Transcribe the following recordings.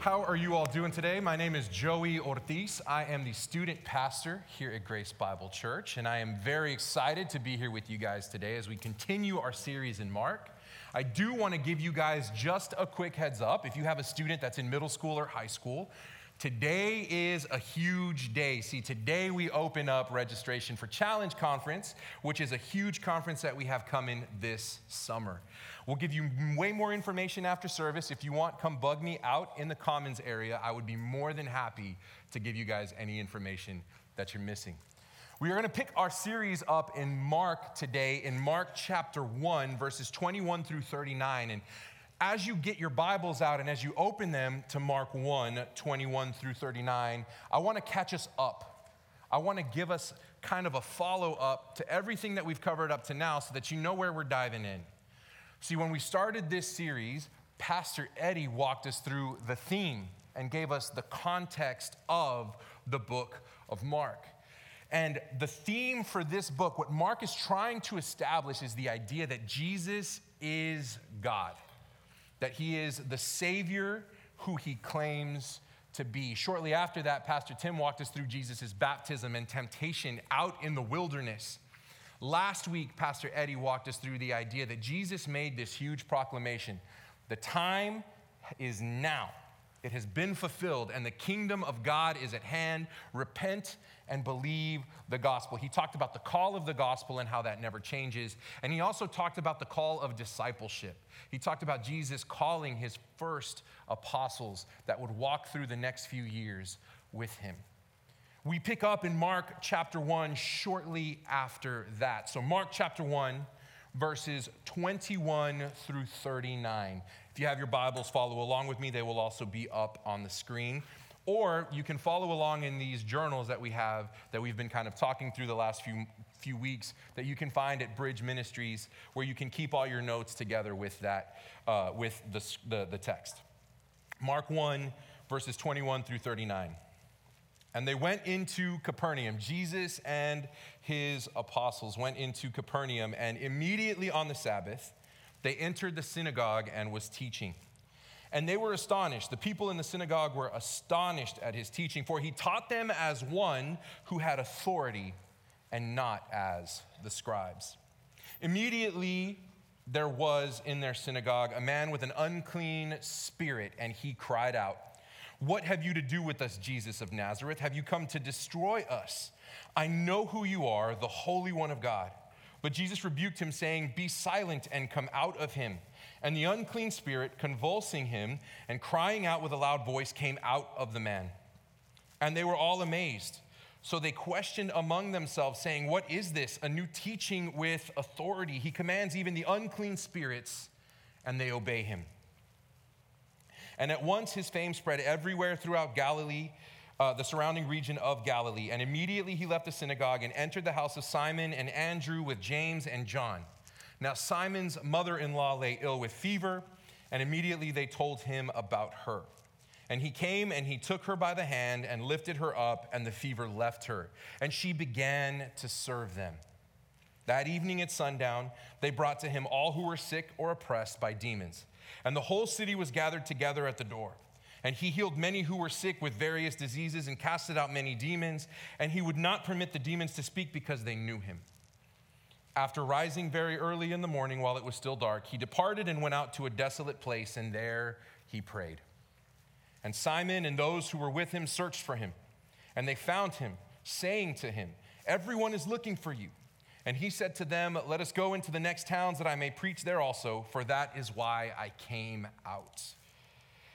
How are you all doing today? My name is Joey Ortiz. I am the student pastor here at Grace Bible Church, and I am very excited to be here with you guys today as we continue our series in Mark. I do want to give you guys just a quick heads up. If you have a student that's in middle school or high school, Today is a huge day. See, today we open up registration for Challenge Conference, which is a huge conference that we have coming this summer. We'll give you way more information after service. If you want, come bug me out in the Commons area. I would be more than happy to give you guys any information that you're missing. We are going to pick our series up in Mark today, in Mark chapter 1, verses 21 through 39. And as you get your Bibles out and as you open them to Mark 1 21 through 39, I want to catch us up. I want to give us kind of a follow up to everything that we've covered up to now so that you know where we're diving in. See, when we started this series, Pastor Eddie walked us through the theme and gave us the context of the book of Mark. And the theme for this book, what Mark is trying to establish, is the idea that Jesus is God that he is the Savior who he claims to be. Shortly after that, Pastor Tim walked us through Jesus' baptism and temptation out in the wilderness. Last week, Pastor Eddie walked us through the idea that Jesus made this huge proclamation the time is now. It has been fulfilled, and the kingdom of God is at hand. Repent and believe the gospel. He talked about the call of the gospel and how that never changes. And he also talked about the call of discipleship. He talked about Jesus calling his first apostles that would walk through the next few years with him. We pick up in Mark chapter 1 shortly after that. So, Mark chapter 1, verses 21 through 39. If you have your Bibles, follow along with me. They will also be up on the screen. Or you can follow along in these journals that we have that we've been kind of talking through the last few, few weeks that you can find at Bridge Ministries, where you can keep all your notes together with that, uh, with the, the, the text. Mark 1, verses 21 through 39. And they went into Capernaum. Jesus and his apostles went into Capernaum, and immediately on the Sabbath, they entered the synagogue and was teaching. And they were astonished. The people in the synagogue were astonished at his teaching, for he taught them as one who had authority and not as the scribes. Immediately, there was in their synagogue a man with an unclean spirit, and he cried out, What have you to do with us, Jesus of Nazareth? Have you come to destroy us? I know who you are, the Holy One of God. But Jesus rebuked him, saying, Be silent and come out of him. And the unclean spirit, convulsing him and crying out with a loud voice, came out of the man. And they were all amazed. So they questioned among themselves, saying, What is this? A new teaching with authority. He commands even the unclean spirits, and they obey him. And at once his fame spread everywhere throughout Galilee, uh, the surrounding region of Galilee. And immediately he left the synagogue and entered the house of Simon and Andrew with James and John. Now, Simon's mother in law lay ill with fever, and immediately they told him about her. And he came and he took her by the hand and lifted her up, and the fever left her. And she began to serve them. That evening at sundown, they brought to him all who were sick or oppressed by demons. And the whole city was gathered together at the door. And he healed many who were sick with various diseases and casted out many demons. And he would not permit the demons to speak because they knew him. After rising very early in the morning while it was still dark, he departed and went out to a desolate place, and there he prayed. And Simon and those who were with him searched for him, and they found him, saying to him, Everyone is looking for you. And he said to them, Let us go into the next towns that I may preach there also, for that is why I came out.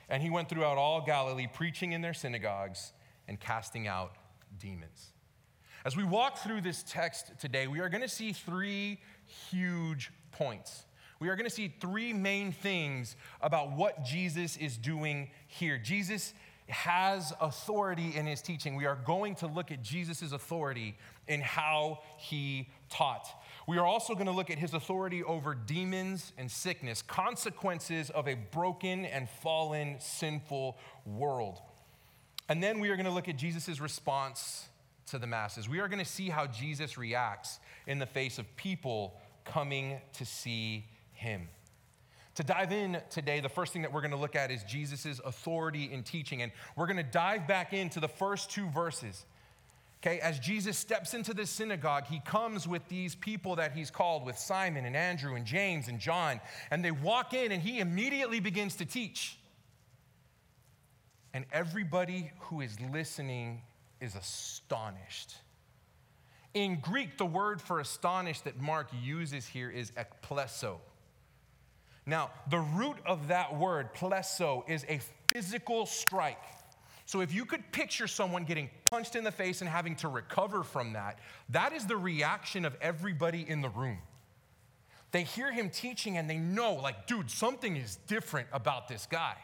And he went throughout all Galilee, preaching in their synagogues and casting out demons. As we walk through this text today, we are going to see three huge points. We are going to see three main things about what Jesus is doing here. Jesus has authority in his teaching. We are going to look at Jesus' authority in how he taught. We are also going to look at his authority over demons and sickness, consequences of a broken and fallen, sinful world. And then we are going to look at Jesus' response to the masses. We are going to see how Jesus reacts in the face of people coming to see him. To dive in today, the first thing that we're going to look at is Jesus' authority in teaching. And we're going to dive back into the first two verses. Okay, as Jesus steps into this synagogue, he comes with these people that he's called, with Simon and Andrew and James and John, and they walk in and he immediately begins to teach. And everybody who is listening is astonished. In Greek, the word for astonished that Mark uses here is ekplesso. Now, the root of that word, plesso, is a physical strike. So if you could picture someone getting punched in the face and having to recover from that, that is the reaction of everybody in the room. They hear him teaching and they know, like, dude, something is different about this guy.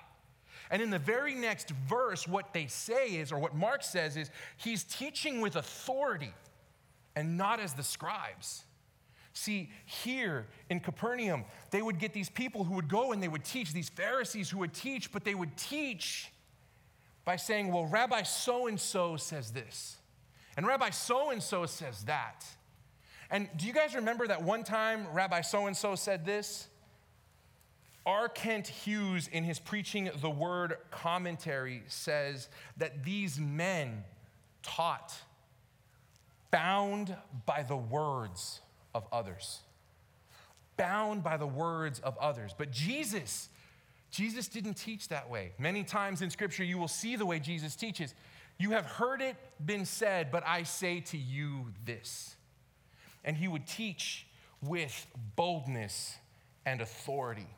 And in the very next verse, what they say is, or what Mark says is, he's teaching with authority and not as the scribes. See, here in Capernaum, they would get these people who would go and they would teach, these Pharisees who would teach, but they would teach by saying, Well, Rabbi so and so says this, and Rabbi so and so says that. And do you guys remember that one time Rabbi so and so said this? R. Kent Hughes, in his Preaching the Word commentary, says that these men taught bound by the words of others. Bound by the words of others. But Jesus, Jesus didn't teach that way. Many times in Scripture, you will see the way Jesus teaches. You have heard it been said, but I say to you this. And he would teach with boldness and authority.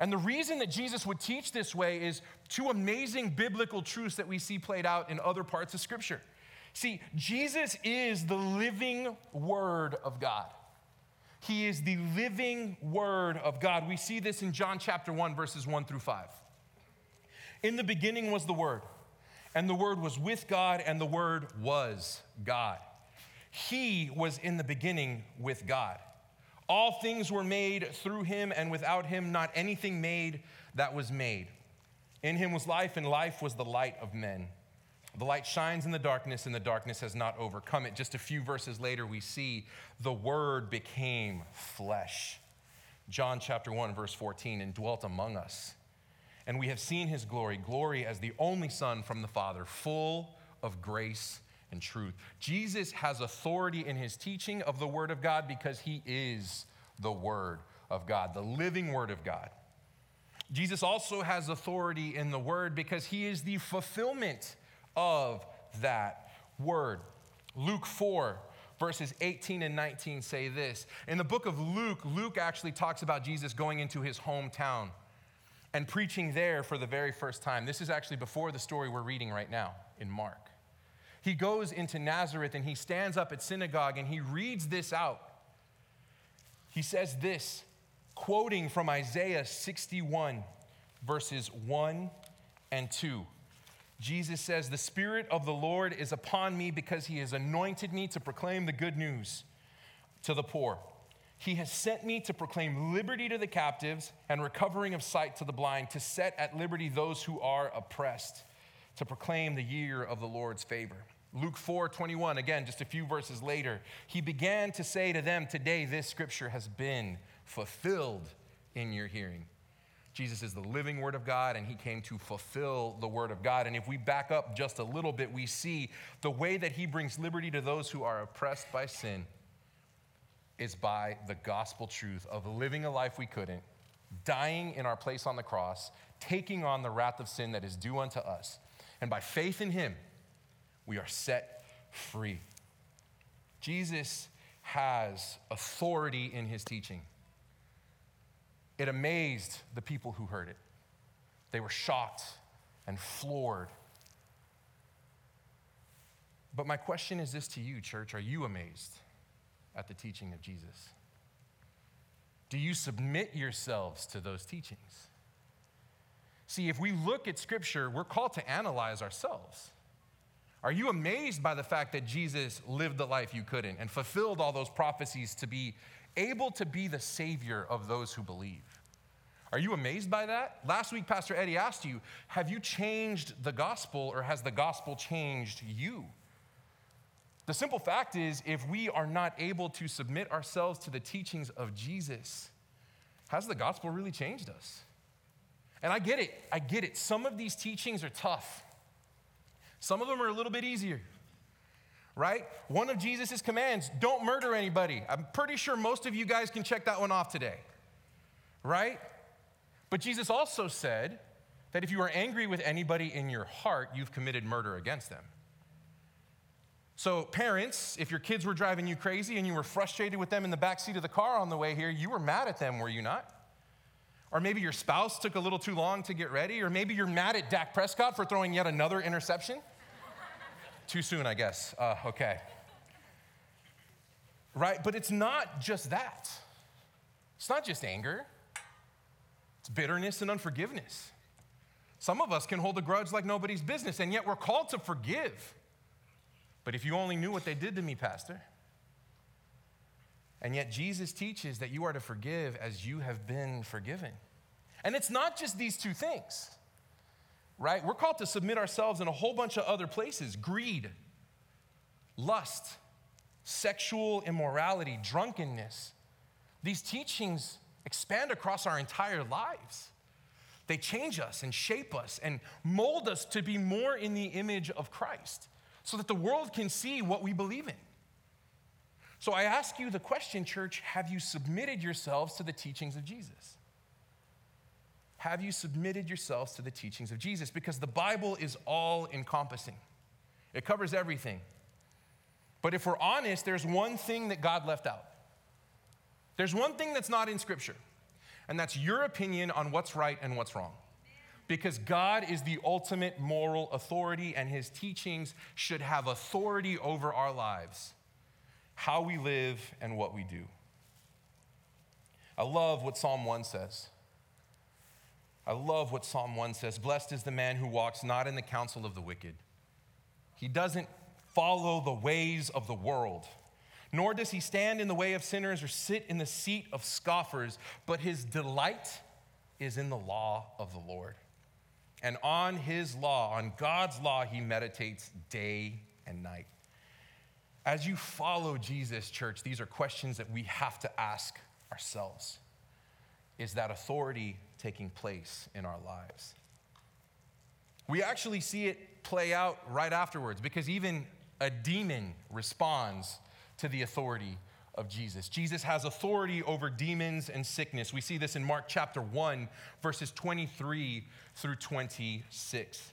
And the reason that Jesus would teach this way is two amazing biblical truths that we see played out in other parts of Scripture. See, Jesus is the living Word of God. He is the living Word of God. We see this in John chapter 1, verses 1 through 5. In the beginning was the Word, and the Word was with God, and the Word was God. He was in the beginning with God. All things were made through him, and without him, not anything made that was made. In him was life, and life was the light of men. The light shines in the darkness, and the darkness has not overcome it. Just a few verses later, we see the Word became flesh. John chapter 1, verse 14, and dwelt among us. And we have seen his glory, glory as the only Son from the Father, full of grace and truth. Jesus has authority in his teaching of the Word of God because he is the Word of God, the living Word of God. Jesus also has authority in the Word because he is the fulfillment of that word. Luke 4, verses 18 and 19 say this. In the book of Luke, Luke actually talks about Jesus going into his hometown and preaching there for the very first time. This is actually before the story we're reading right now in Mark. He goes into Nazareth and he stands up at synagogue and he reads this out. He says this, quoting from Isaiah 61, verses 1 and 2. Jesus says, The Spirit of the Lord is upon me because he has anointed me to proclaim the good news to the poor. He has sent me to proclaim liberty to the captives and recovering of sight to the blind, to set at liberty those who are oppressed, to proclaim the year of the Lord's favor. Luke 4 21, again, just a few verses later, he began to say to them, Today this scripture has been fulfilled in your hearing. Jesus is the living Word of God, and He came to fulfill the Word of God. And if we back up just a little bit, we see the way that He brings liberty to those who are oppressed by sin is by the gospel truth of living a life we couldn't, dying in our place on the cross, taking on the wrath of sin that is due unto us. And by faith in Him, we are set free. Jesus has authority in His teaching. It amazed the people who heard it. They were shocked and floored. But my question is this to you, church Are you amazed at the teaching of Jesus? Do you submit yourselves to those teachings? See, if we look at Scripture, we're called to analyze ourselves. Are you amazed by the fact that Jesus lived the life you couldn't and fulfilled all those prophecies to be able to be the Savior of those who believe. Are you amazed by that? Last week, Pastor Eddie asked you, Have you changed the gospel or has the gospel changed you? The simple fact is, if we are not able to submit ourselves to the teachings of Jesus, has the gospel really changed us? And I get it, I get it. Some of these teachings are tough, some of them are a little bit easier right? One of Jesus' commands don't murder anybody. I'm pretty sure most of you guys can check that one off today, right? But Jesus also said that if you are angry with anybody in your heart, you've committed murder against them. So, parents, if your kids were driving you crazy and you were frustrated with them in the back seat of the car on the way here, you were mad at them, were you not? Or maybe your spouse took a little too long to get ready, or maybe you're mad at Dak Prescott for throwing yet another interception. Too soon, I guess. Uh, okay. Right? But it's not just that. It's not just anger, it's bitterness and unforgiveness. Some of us can hold a grudge like nobody's business, and yet we're called to forgive. But if you only knew what they did to me, Pastor. And yet Jesus teaches that you are to forgive as you have been forgiven. And it's not just these two things right? We're called to submit ourselves in a whole bunch of other places greed, lust, sexual immorality, drunkenness. These teachings expand across our entire lives. They change us and shape us and mold us to be more in the image of Christ so that the world can see what we believe in. So I ask you the question, church have you submitted yourselves to the teachings of Jesus? Have you submitted yourselves to the teachings of Jesus? Because the Bible is all encompassing, it covers everything. But if we're honest, there's one thing that God left out. There's one thing that's not in Scripture, and that's your opinion on what's right and what's wrong. Because God is the ultimate moral authority, and His teachings should have authority over our lives, how we live, and what we do. I love what Psalm 1 says. I love what Psalm 1 says Blessed is the man who walks not in the counsel of the wicked. He doesn't follow the ways of the world, nor does he stand in the way of sinners or sit in the seat of scoffers, but his delight is in the law of the Lord. And on his law, on God's law, he meditates day and night. As you follow Jesus, church, these are questions that we have to ask ourselves. Is that authority taking place in our lives. We actually see it play out right afterwards because even a demon responds to the authority of Jesus. Jesus has authority over demons and sickness. We see this in Mark chapter 1, verses 23 through 26.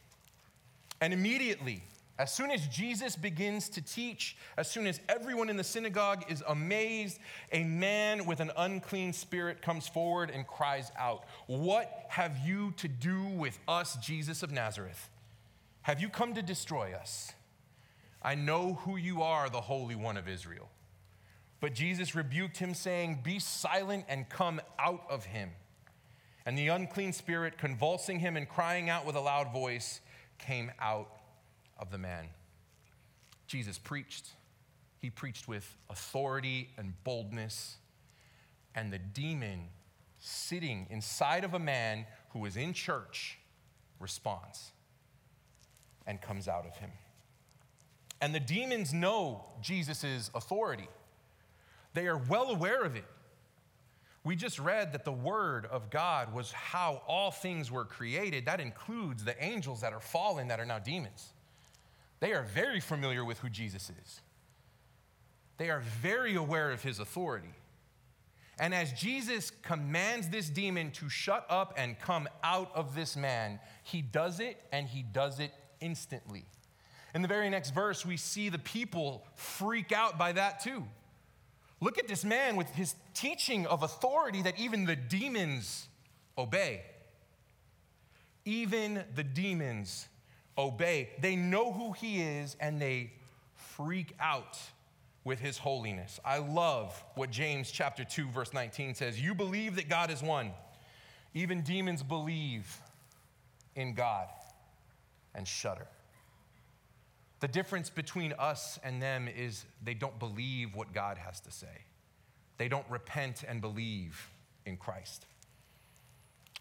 And immediately, as soon as Jesus begins to teach, as soon as everyone in the synagogue is amazed, a man with an unclean spirit comes forward and cries out, What have you to do with us, Jesus of Nazareth? Have you come to destroy us? I know who you are, the Holy One of Israel. But Jesus rebuked him, saying, Be silent and come out of him. And the unclean spirit, convulsing him and crying out with a loud voice, came out of the man. Jesus preached. He preached with authority and boldness. And the demon sitting inside of a man who was in church responds and comes out of him. And the demons know Jesus' authority, they are well aware of it. We just read that the Word of God was how all things were created. That includes the angels that are fallen, that are now demons. They are very familiar with who Jesus is. They are very aware of his authority. And as Jesus commands this demon to shut up and come out of this man, he does it and he does it instantly. In the very next verse, we see the people freak out by that too. Look at this man with his teaching of authority that even the demons obey. Even the demons obey. They know who he is and they freak out with his holiness. I love what James chapter 2 verse 19 says. You believe that God is one. Even demons believe in God and shudder. The difference between us and them is they don't believe what God has to say. They don't repent and believe in Christ.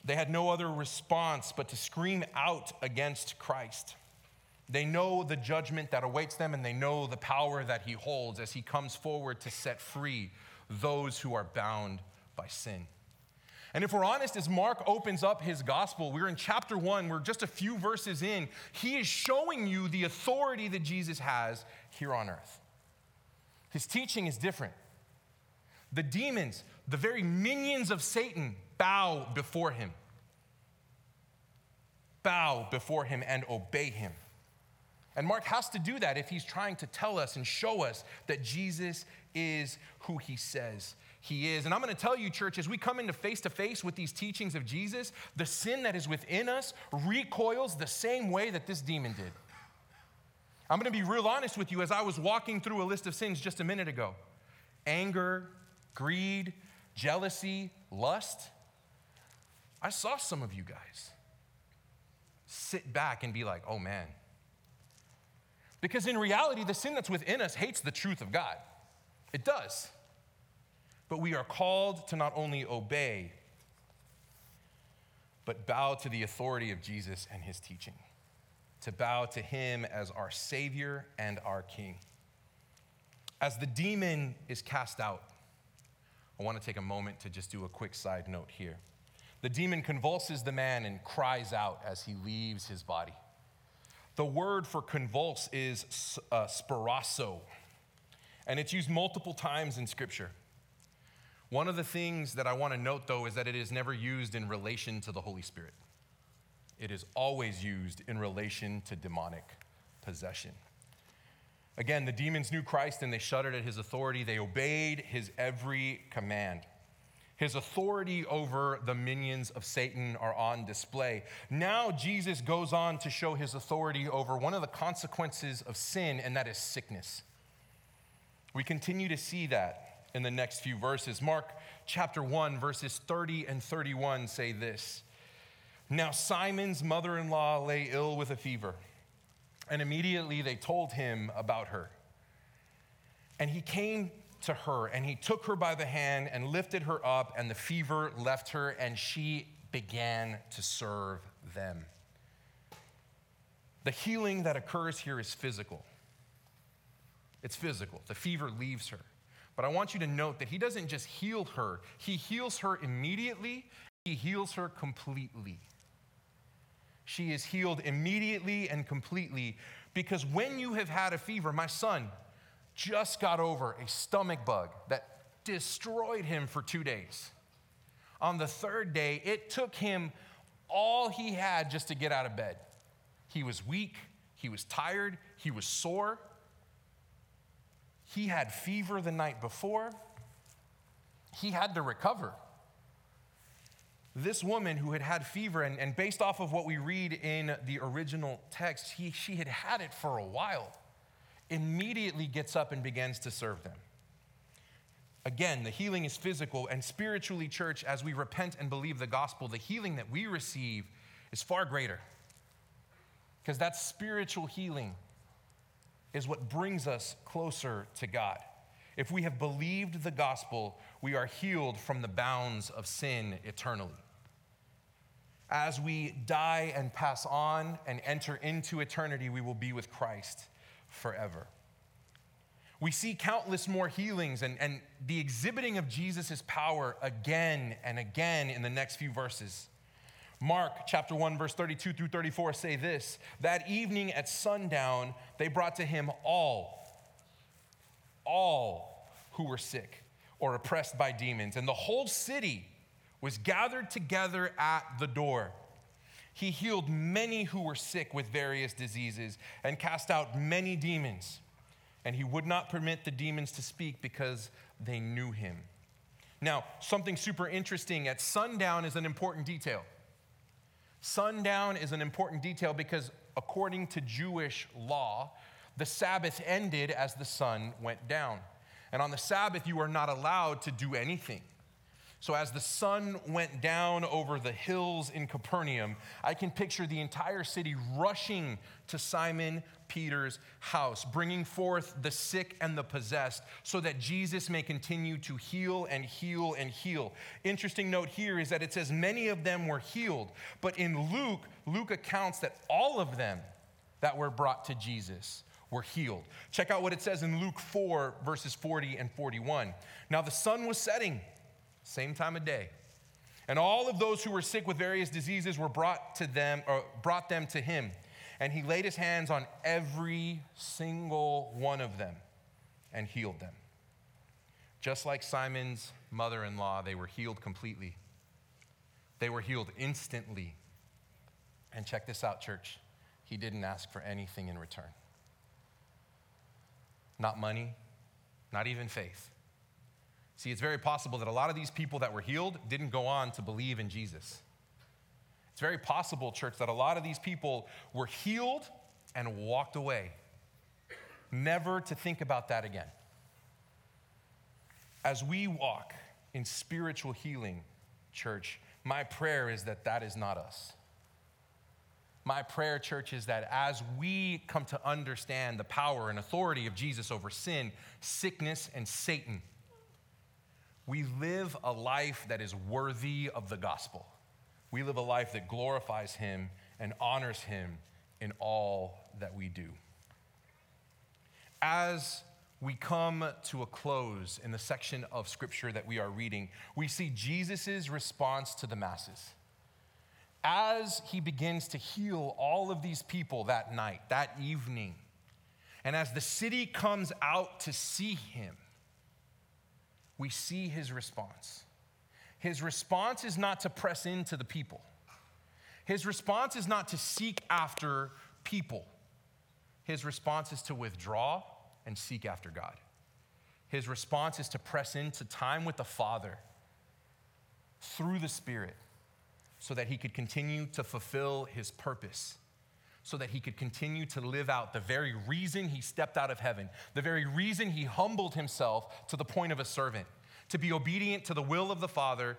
They had no other response but to scream out against Christ. They know the judgment that awaits them, and they know the power that he holds as he comes forward to set free those who are bound by sin. And if we're honest, as Mark opens up his gospel, we're in chapter one, we're just a few verses in, he is showing you the authority that Jesus has here on earth. His teaching is different. The demons, the very minions of Satan, bow before him. Bow before him and obey him. And Mark has to do that if he's trying to tell us and show us that Jesus is who he says he is. And I'm going to tell you, church, as we come into face to face with these teachings of Jesus, the sin that is within us recoils the same way that this demon did. I'm going to be real honest with you as I was walking through a list of sins just a minute ago anger, greed, jealousy, lust. I saw some of you guys sit back and be like, oh man. Because in reality, the sin that's within us hates the truth of God. It does. But we are called to not only obey, but bow to the authority of Jesus and his teaching, to bow to him as our Savior and our King. As the demon is cast out, I want to take a moment to just do a quick side note here. The demon convulses the man and cries out as he leaves his body. The word for convulse is uh, sparasso, and it's used multiple times in Scripture. One of the things that I want to note, though, is that it is never used in relation to the Holy Spirit. It is always used in relation to demonic possession. Again, the demons knew Christ and they shuddered at his authority. They obeyed his every command. His authority over the minions of Satan are on display. Now, Jesus goes on to show his authority over one of the consequences of sin, and that is sickness. We continue to see that in the next few verses. Mark chapter 1, verses 30 and 31 say this Now Simon's mother in law lay ill with a fever, and immediately they told him about her. And he came to her, and he took her by the hand and lifted her up, and the fever left her, and she began to serve them. The healing that occurs here is physical. It's physical. The fever leaves her. But I want you to note that he doesn't just heal her, he heals her immediately, he heals her completely. She is healed immediately and completely because when you have had a fever, my son just got over a stomach bug that destroyed him for two days. On the third day, it took him all he had just to get out of bed. He was weak, he was tired, he was sore. He had fever the night before. He had to recover. This woman who had had fever, and, and based off of what we read in the original text, he, she had had it for a while, immediately gets up and begins to serve them. Again, the healing is physical, and spiritually, church, as we repent and believe the gospel, the healing that we receive is far greater. Because that spiritual healing is what brings us closer to God. If we have believed the gospel, we are healed from the bounds of sin eternally. As we die and pass on and enter into eternity, we will be with Christ forever. We see countless more healings and, and the exhibiting of Jesus' power again and again in the next few verses. Mark chapter 1, verse 32 through 34 say this That evening at sundown, they brought to him all, all who were sick or oppressed by demons, and the whole city was gathered together at the door. He healed many who were sick with various diseases and cast out many demons. And he would not permit the demons to speak because they knew him. Now, something super interesting at sundown is an important detail. Sundown is an important detail because, according to Jewish law, the Sabbath ended as the sun went down. And on the Sabbath, you are not allowed to do anything. So, as the sun went down over the hills in Capernaum, I can picture the entire city rushing to Simon Peter's house, bringing forth the sick and the possessed, so that Jesus may continue to heal and heal and heal. Interesting note here is that it says many of them were healed, but in Luke, Luke accounts that all of them that were brought to Jesus were healed. Check out what it says in Luke 4, verses 40 and 41. Now the sun was setting same time of day. And all of those who were sick with various diseases were brought to them or brought them to him. And he laid his hands on every single one of them and healed them. Just like Simon's mother-in-law, they were healed completely. They were healed instantly. And check this out, church. He didn't ask for anything in return. Not money, not even faith. See, it's very possible that a lot of these people that were healed didn't go on to believe in Jesus. It's very possible, church, that a lot of these people were healed and walked away, never to think about that again. As we walk in spiritual healing, church, my prayer is that that is not us. My prayer, church, is that as we come to understand the power and authority of Jesus over sin, sickness, and Satan, we live a life that is worthy of the gospel. We live a life that glorifies Him and honors Him in all that we do. As we come to a close in the section of scripture that we are reading, we see Jesus' response to the masses. As he begins to heal all of these people that night, that evening, and as the city comes out to see him, we see his response. His response is not to press into the people, his response is not to seek after people. His response is to withdraw and seek after God. His response is to press into time with the Father through the Spirit so that he could continue to fulfill his purpose, so that he could continue to live out the very reason he stepped out of heaven, the very reason he humbled himself to the point of a servant to be obedient to the will of the Father,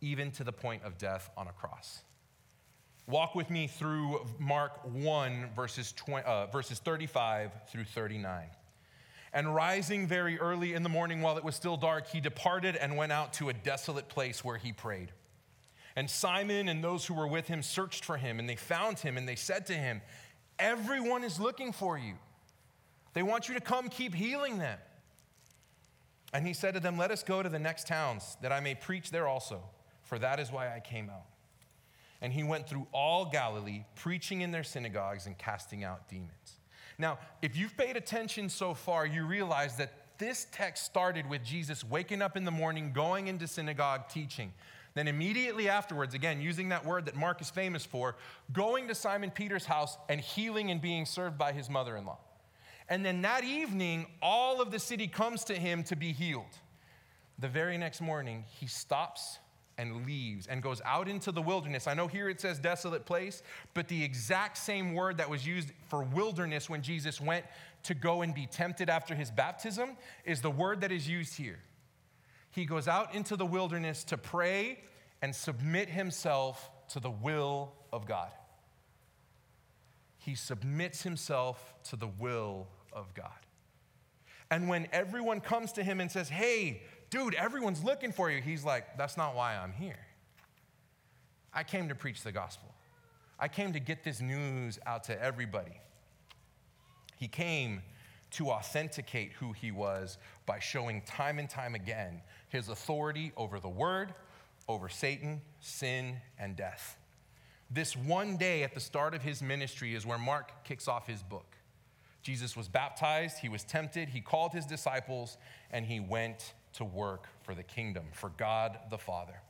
even to the point of death on a cross. Walk with me through Mark 1, verses, 20, uh, verses 35 through 39. And rising very early in the morning while it was still dark, he departed and went out to a desolate place where he prayed. And Simon and those who were with him searched for him, and they found him, and they said to him, Everyone is looking for you. They want you to come keep healing them. And he said to them, Let us go to the next towns, that I may preach there also, for that is why I came out. And he went through all Galilee, preaching in their synagogues and casting out demons. Now, if you've paid attention so far, you realize that this text started with Jesus waking up in the morning, going into synagogue, teaching. Then, immediately afterwards, again, using that word that Mark is famous for, going to Simon Peter's house and healing and being served by his mother in law. And then that evening, all of the city comes to him to be healed. The very next morning, he stops and leaves and goes out into the wilderness. I know here it says desolate place, but the exact same word that was used for wilderness when Jesus went to go and be tempted after his baptism is the word that is used here. He goes out into the wilderness to pray and submit himself to the will of God he submits himself to the will of God. And when everyone comes to him and says, Hey, dude, everyone's looking for you, he's like, That's not why I'm here. I came to preach the gospel, I came to get this news out to everybody. He came to authenticate who he was by showing time and time again his authority over the word, over Satan, sin, and death. This one day at the start of his ministry is where Mark kicks off his book. Jesus was baptized, he was tempted, he called his disciples, and he went to work for the kingdom, for God the Father.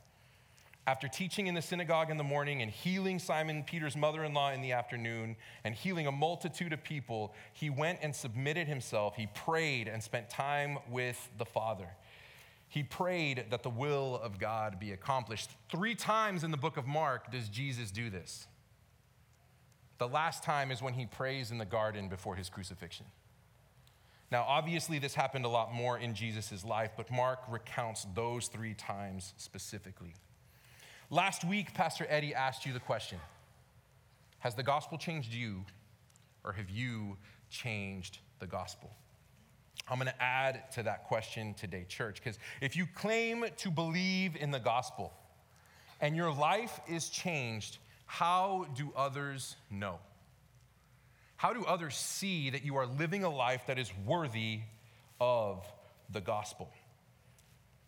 After teaching in the synagogue in the morning and healing Simon Peter's mother in law in the afternoon and healing a multitude of people, he went and submitted himself. He prayed and spent time with the Father he prayed that the will of God be accomplished. Three times in the book of Mark does Jesus do this. The last time is when he prays in the garden before his crucifixion. Now, obviously, this happened a lot more in Jesus' life, but Mark recounts those three times specifically. Last week, Pastor Eddie asked you the question Has the gospel changed you, or have you changed the gospel? I'm going to add to that question today, church, because if you claim to believe in the gospel and your life is changed, how do others know? How do others see that you are living a life that is worthy of the gospel?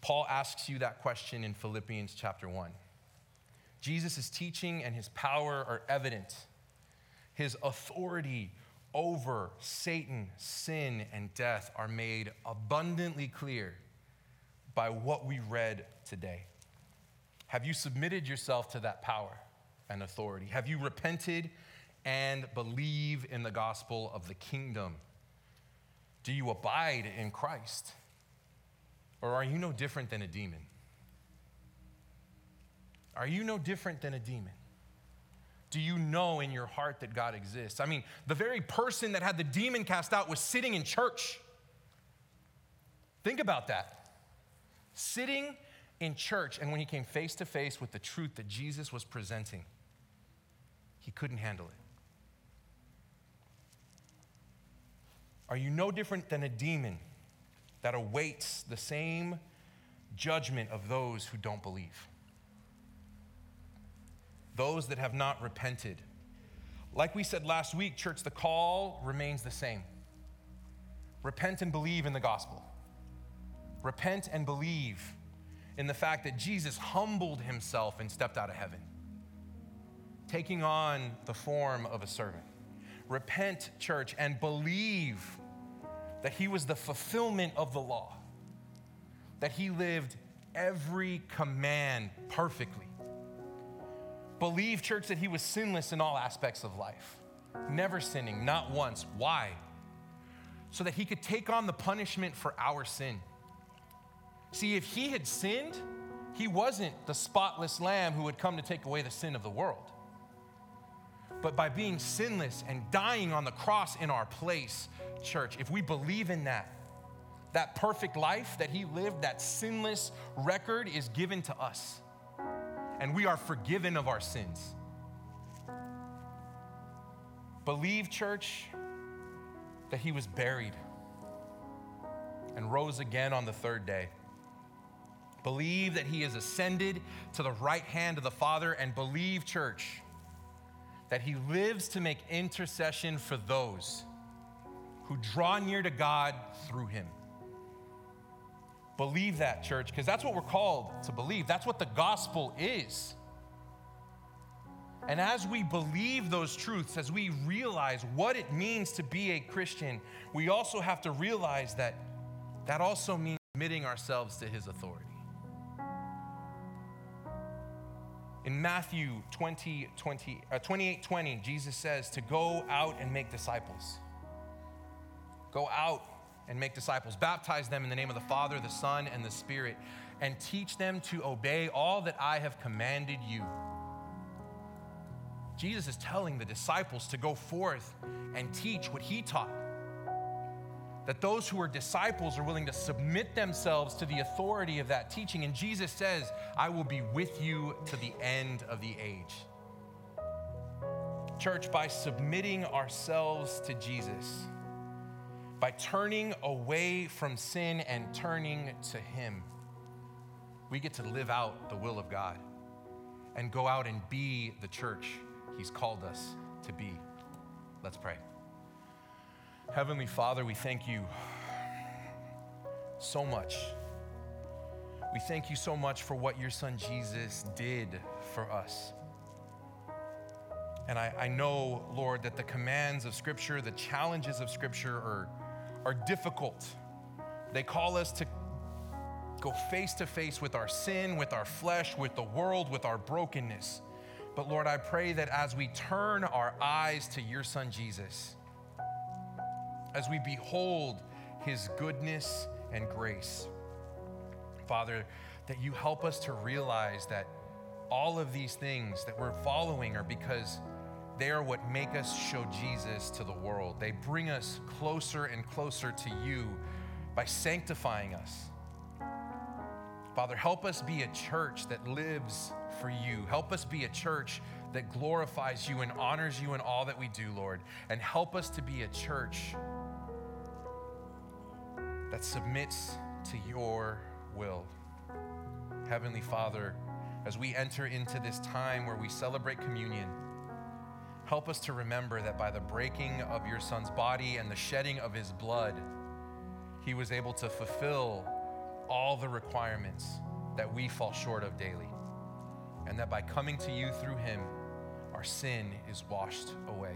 Paul asks you that question in Philippians chapter 1. Jesus' teaching and his power are evident. His authority over Satan, sin, and death are made abundantly clear by what we read today. Have you submitted yourself to that power and authority? Have you repented and believe in the gospel of the kingdom? Do you abide in Christ? Or are you no different than a demon? Are you no different than a demon? Do you know in your heart that God exists? I mean, the very person that had the demon cast out was sitting in church. Think about that. Sitting in church, and when he came face to face with the truth that Jesus was presenting, he couldn't handle it. Are you no different than a demon that awaits the same judgment of those who don't believe? Those that have not repented. Like we said last week, church, the call remains the same repent and believe in the gospel. Repent and believe in the fact that Jesus humbled himself and stepped out of heaven, taking on the form of a servant. Repent, church, and believe that he was the fulfillment of the law, that he lived every command perfectly Believe, church, that he was sinless in all aspects of life, never sinning, not once. Why? So that he could take on the punishment for our sin. See, if he had sinned, he wasn't the spotless lamb who would come to take away the sin of the world. But by being sinless and dying on the cross in our place, church, if we believe in that, that perfect life that he lived, that sinless record is given to us and we are forgiven of our sins. Believe, church, that he was buried and rose again on the third day. Believe that he is ascended to the right hand of the Father, and believe, church, that he lives to make intercession for those who draw near to God through him. Believe that, church, because that's what we're called to believe. That's what the gospel is. And as we believe those truths, as we realize what it means to be a Christian, we also have to realize that that also means submitting ourselves to his authority. In Matthew 20, 20, uh, 28 20, Jesus says to go out and make disciples. Go out and make disciples. Baptize them in the name of the Father, the Son, and the Spirit, and teach them to obey all that I have commanded you. Jesus is telling the disciples to go forth and teach what he taught. That those who are disciples are willing to submit themselves to the authority of that teaching. And Jesus says, I will be with you to the end of the age. Church, by submitting ourselves to Jesus, by turning away from sin and turning to Him, we get to live out the will of God and go out and be the church He's called us to be. Let's pray. Heavenly Father, we thank you so much. We thank you so much for what your son Jesus did for us. And I, I know, Lord, that the commands of Scripture, the challenges of Scripture are are difficult. They call us to go face to face with our sin, with our flesh, with the world, with our brokenness. But Lord, I pray that as we turn our eyes to your Son Jesus, as we behold his goodness and grace, Father, that you help us to realize that all of these things that we're following are because they are what make us show Jesus to the world. They bring us closer and closer to you by sanctifying us. Father, help us be a church that lives for you. Help us be a church that glorifies you and honors you in all that we do, Lord. And help us to be a church that submits to your will. Heavenly Father, as we enter into this time where we celebrate communion, Help us to remember that by the breaking of your son's body and the shedding of his blood, he was able to fulfill all the requirements that we fall short of daily. and that by coming to you through him, our sin is washed away.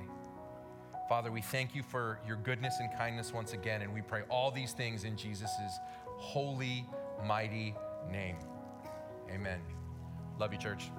Father, we thank you for your goodness and kindness once again, and we pray all these things in Jesus' holy, mighty name. Amen. Love you, church.